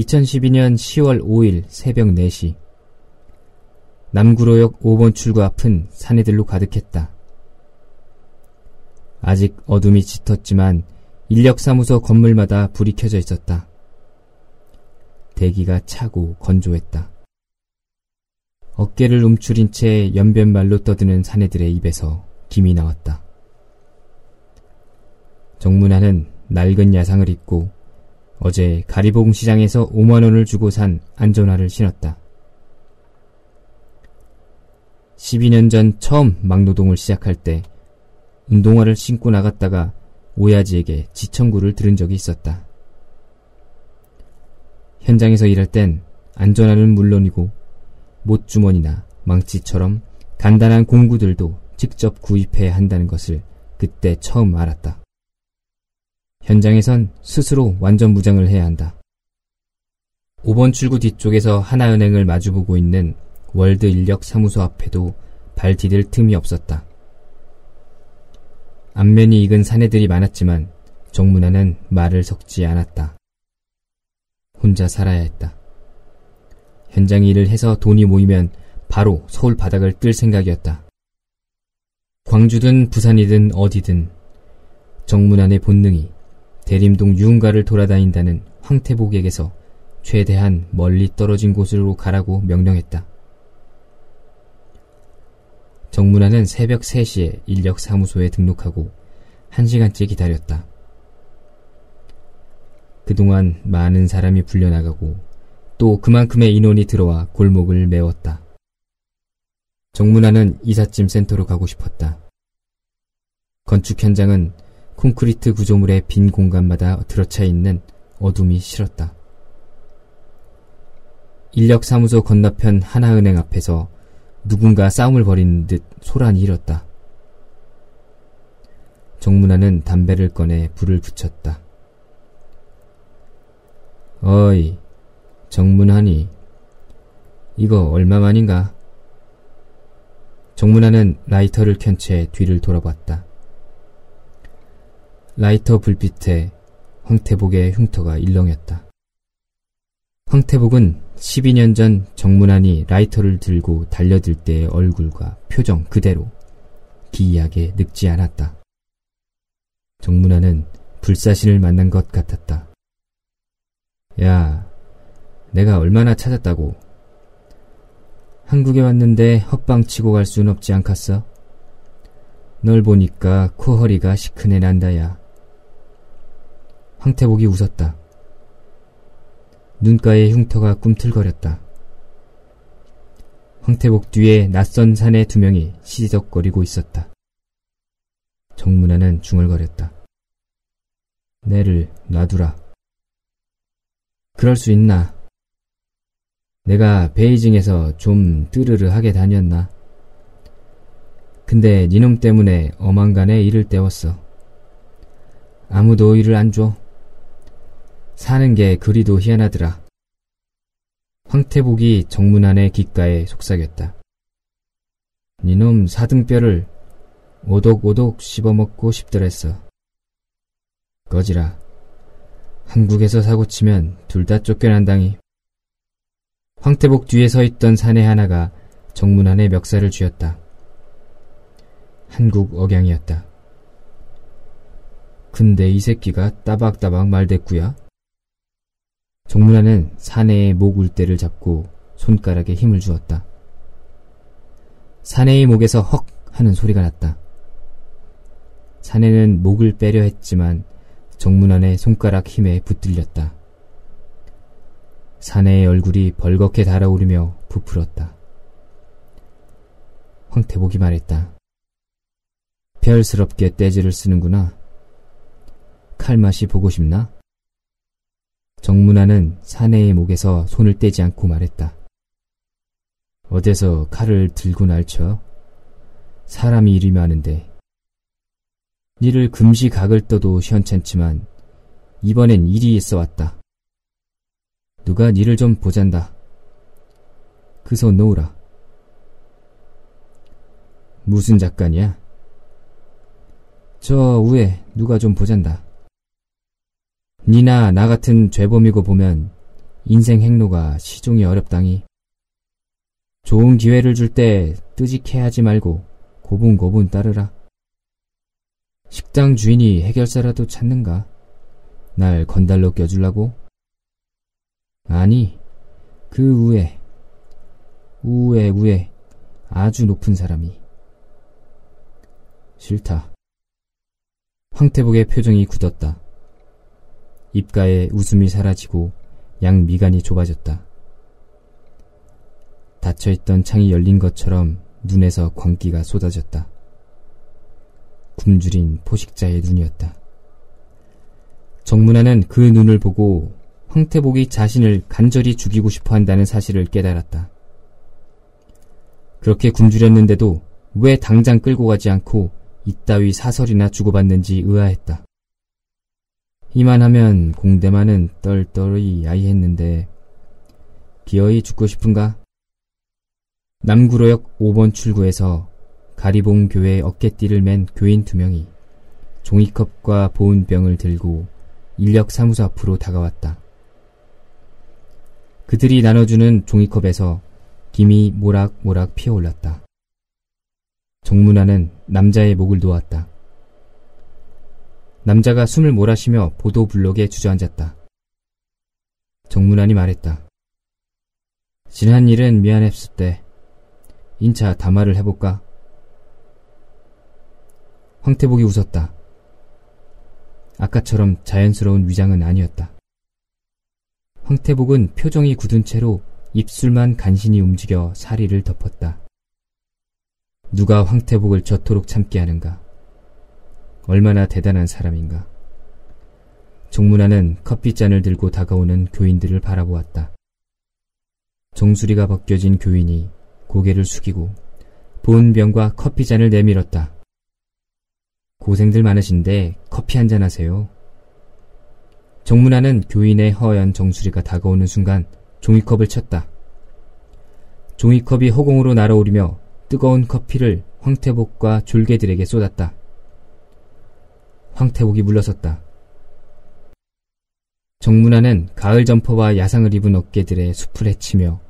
2012년 10월 5일 새벽 4시 남구로역 5번 출구 앞은 사내들로 가득했다. 아직 어둠이 짙었지만 인력사무소 건물마다 불이 켜져 있었다. 대기가 차고 건조했다. 어깨를 움츠린 채 연변말로 떠드는 사내들의 입에서 김이 나왔다. 정문화는 낡은 야상을 입고 어제 가리봉 시장에서 5만원을 주고 산 안전화를 신었다. 12년 전 처음 막노동을 시작할 때 운동화를 신고 나갔다가 오야지에게 지청구를 들은 적이 있었다. 현장에서 일할 땐 안전화는 물론이고 못주머니나 망치처럼 간단한 공구들도 직접 구입해야 한다는 것을 그때 처음 알았다. 현장에선 스스로 완전 무장을 해야 한다. 5번 출구 뒤쪽에서 하나은행을 마주보고 있는 월드 인력 사무소 앞에도 발 디딜 틈이 없었다. 안면이 익은 사내들이 많았지만 정문화는 말을 섞지 않았다. 혼자 살아야 했다. 현장 일을 해서 돈이 모이면 바로 서울 바닥을 뜰 생각이었다. 광주든 부산이든 어디든 정문안의 본능이 대림동 유흥가를 돌아다닌다는 황태복에게서 최대한 멀리 떨어진 곳으로 가라고 명령했다. 정문화는 새벽 3시에 인력사무소에 등록하고 1시간째 기다렸다. 그동안 많은 사람이 불려나가고 또 그만큼의 인원이 들어와 골목을 메웠다. 정문화는 이삿짐 센터로 가고 싶었다. 건축 현장은 콘크리트 구조물의 빈 공간마다 들어차 있는 어둠이 싫었다. 인력사무소 건너편 하나은행 앞에서 누군가 싸움을 벌이는 듯 소란이 일었다. 정문화는 담배를 꺼내 불을 붙였다. 어이, 정문하니, 이거 얼마만인가? 정문하는 라이터를 켠 채 뒤를 돌아봤다. 라이터 불빛에 황태복의 흉터가 일렁였다. 황태복은 12년 전 정문안이 라이터를 들고 달려들 때의 얼굴과 표정 그대로 기이하게 늙지 않았다. 정문안은 불사신을 만난 것 같았다. 야, 내가 얼마나 찾았다고. 한국에 왔는데 헛방 치고 갈 순 없지 않겠어? 널 보니까 코허리가 시큰해 난다야. 황태복이 웃었다. 눈가에 흉터가 꿈틀거렸다. 황태복 뒤에 낯선 사내 두 명이 시덕거리고 있었다. 정문화는 중얼거렸다. 내를 놔두라. 그럴 수 있나? 내가 베이징에서 좀 뜨르르 하게 다녔나? 근데 니놈 때문에 어망간에 일을 때웠어. 아무도 일을 안 줘. 사는 게 그리도 희한하더라. 황태복이 정문 안의 귓가에 속삭였다. 니놈 사등뼈를 오독오독 씹어먹고 싶더랬어. 꺼지라. 한국에서 사고치면 둘 다 쫓겨난다니. 황태복 뒤에 서 있던 사내 하나가 정문안의 멱살을 쥐었다. 한국 억양이었다. 근데 이 새끼가 따박따박 말대꾸야? 정문안은 사내의 목 울대를 잡고 손가락에 힘을 주었다. 사내의 목에서 헉 하는 소리가 났다. 사내는 목을 빼려 했지만 정문안의 손가락 힘에 붙들렸다. 사내의 얼굴이 벌겋게 달아오르며 부풀었다. 황태복이 말했다. 별스럽게 떼지를 쓰는구나. 칼맛이 보고 싶나? 정문아는 사내의 목에서 손을 떼지 않고 말했다. 어디서 칼을 들고 날쳐? 사람이 이리 많은데 니를 금시 각을 떠도 시원찮지만 이번엔 일이 있어 왔다. 누가 니를 좀 보잔다. 그 손 놓으라. 무슨 작가냐? 저 위에 누가 좀 보잔다. 니나 나 같은 죄범이고 보면 인생 행로가 시종이 어렵다니. 좋은 기회를 줄 때 뜨직해하지 말고 고분고분 따르라. 식당 주인이 해결사라도 찾는가? 날 건달로 껴주려고? 아니, 그 위에, 우에 우에 아주 높은 사람이. 싫다. 황태복의 표정이 굳었다. 입가에 웃음이 사라지고 양 미간이 좁아졌다. 닫혀있던 창이 열린 것처럼 눈에서 광기가 쏟아졌다. 굶주린 포식자의 눈이었다. 정문화는 그 눈을 보고 황태복이 자신을 간절히 죽이고 싶어 한다는 사실을 깨달았다. 그렇게 굶주렸는데도 왜 당장 끌고 가지 않고 이따위 사설이나 주고받는지 의아했다. 이만하면 공대만은 떨떠이 야이했는데 기어이 죽고 싶은가? 남구로역 5번 출구에서 가리봉 교회 어깨띠를 맨 교인 두 명이 종이컵과 보온병을 들고 인력 사무소 앞으로 다가왔다. 그들이 나눠주는 종이컵에서 김이 모락모락 피어올랐다. 정문화는 남자의 목을 놓았다. 남자가 숨을 몰아쉬며 보도 블록에 주저앉았다. 정문환이 말했다. 지난 일은 미안했을 때 인차 담화를 해볼까? 황태복이 웃었다. 아까처럼 자연스러운 위장은 아니었다. 황태복은 표정이 굳은 채로 입술만 간신히 움직여 사리를 덮었다. 누가 황태복을 저토록 참게 하는가? 얼마나 대단한 사람인가? 종문화는 커피잔을 들고 다가오는 교인들을 바라보았다. 정수리가 벗겨진 교인이 고개를 숙이고 보온병과 커피잔을 내밀었다. 고생들 많으신데 커피 한잔 하세요. 정문화는 교인의 허연 정수리가 다가오는 순간 종이컵을 쳤다. 종이컵이 허공으로 날아오르며 뜨거운 커피를 황태복과 졸개들에게 쏟았다. 황태복이 물러섰다. 정문화는 가을 점퍼와 야상을 입은 어깨들의 숲을 헤치며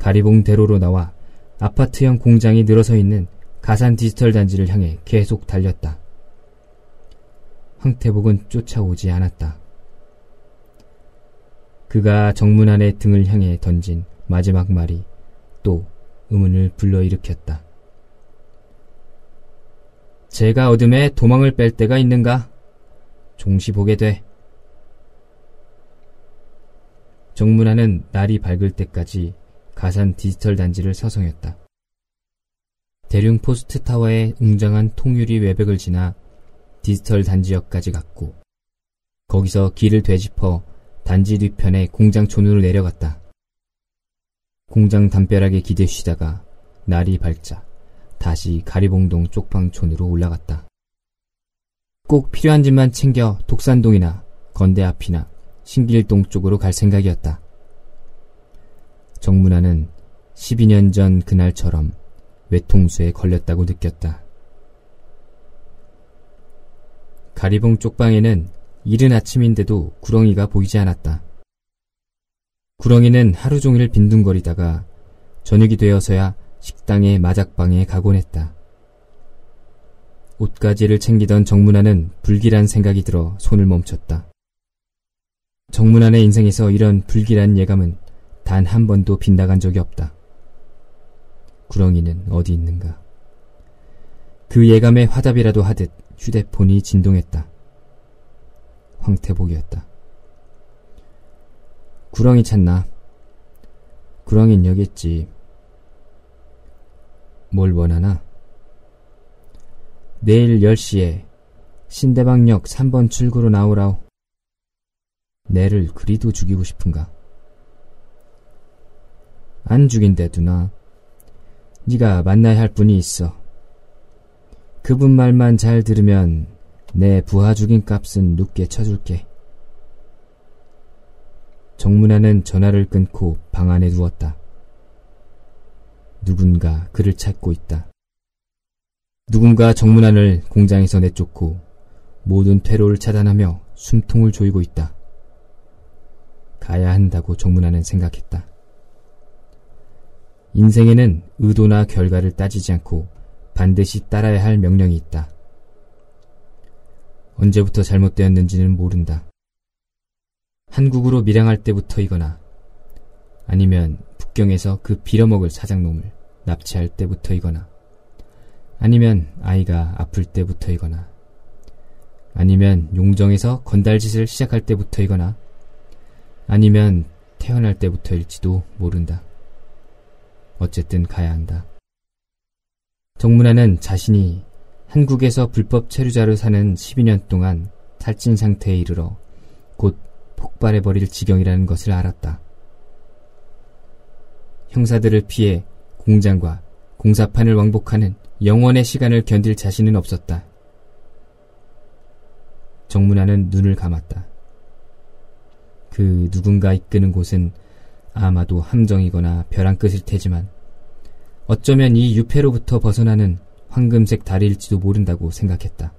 가리봉 대로로 나와 아파트형 공장이 늘어서 있는 가산 디지털 단지를 향해 계속 달렸다. 황태복은 쫓아오지 않았다. 그가 정문안의 등을 향해 던진 마지막 말이 또 의문을 불러일으켰다. 제가 어둠에 도망을 뺄 때가 있는가? 종시 보게 돼. 정문화는 날이 밝을 때까지 가산 디지털 단지를 서성였다. 대륙 포스트 타워의 웅장한 통유리 외벽을 지나 디지털 단지역까지 갔고 거기서 길을 되짚어 단지 뒤편의 공장촌으로 내려갔다. 공장 담벼락에 기대 쉬다가 날이 밝자 다시 가리봉동 쪽방촌으로 올라갔다. 꼭 필요한 짐만 챙겨 독산동이나 건대 앞이나 신길동 쪽으로 갈 생각이었다. 정문화는 12년 전 그날처럼 외통수에 걸렸다고 느꼈다. 가리봉 쪽방에는 이른 아침인데도 구렁이가 보이지 않았다. 구렁이는 하루 종일 빈둥거리다가 저녁이 되어서야 식당의 마작방에 가곤 했다. 옷가지를 챙기던 정문화는 불길한 생각이 들어 손을 멈췄다. 정문환의 인생에서 이런 불길한 예감은 단 한 번도 빗나간 적이 없다. 구렁이는 어디 있는가? 그 예감에 화답이라도 하듯 휴대폰이 진동했다. 황태복이었다. 구렁이 찾나? 구렁이는 여기 있지. 뭘 원하나? 내일 10시에 신대방역 3번 출구로 나오라오. 내를 그리도 죽이고 싶은가? 안 죽인대 두나. 네가 만나야 할 분이 있어. 그분 말만 잘 들으면 내 부하 죽인 값은 눕게 쳐줄게. 정문화는 전화를 끊고 방 안에 누웠다. 누군가 그를 찾고 있다. 누군가 정문안을 공장에서 내쫓고 모든 퇴로를 차단하며 숨통을 조이고 있다. 가야 한다고 정문화는 생각했다. 인생에는 의도나 결과를 따지지 않고 반드시 따라야 할 명령이 있다. 언제부터 잘못되었는지는 모른다. 한국으로 밀양할 때부터이거나 아니면 북경에서 그 빌어먹을 사장놈을 납치할 때부터이거나 아니면 아이가 아플 때부터이거나 아니면 용정에서 건달짓을 시작할 때부터이거나 아니면 태어날 때부터일지도 모른다. 어쨌든 가야 한다. 정문화는 자신이 한국에서 불법 체류자로 사는 12년 동안 탈진 상태에 이르러 곧 폭발해버릴 지경이라는 것을 알았다. 형사들을 피해 공장과 공사판을 왕복하는 영원의 시간을 견딜 자신은 없었다. 정문화는 눈을 감았다. 그 누군가 이끄는 곳은 아마도 함정이거나 벼랑 끝일 테지만 어쩌면 이 유패로부터 벗어나는 황금색 다리일지도 모른다고 생각했다.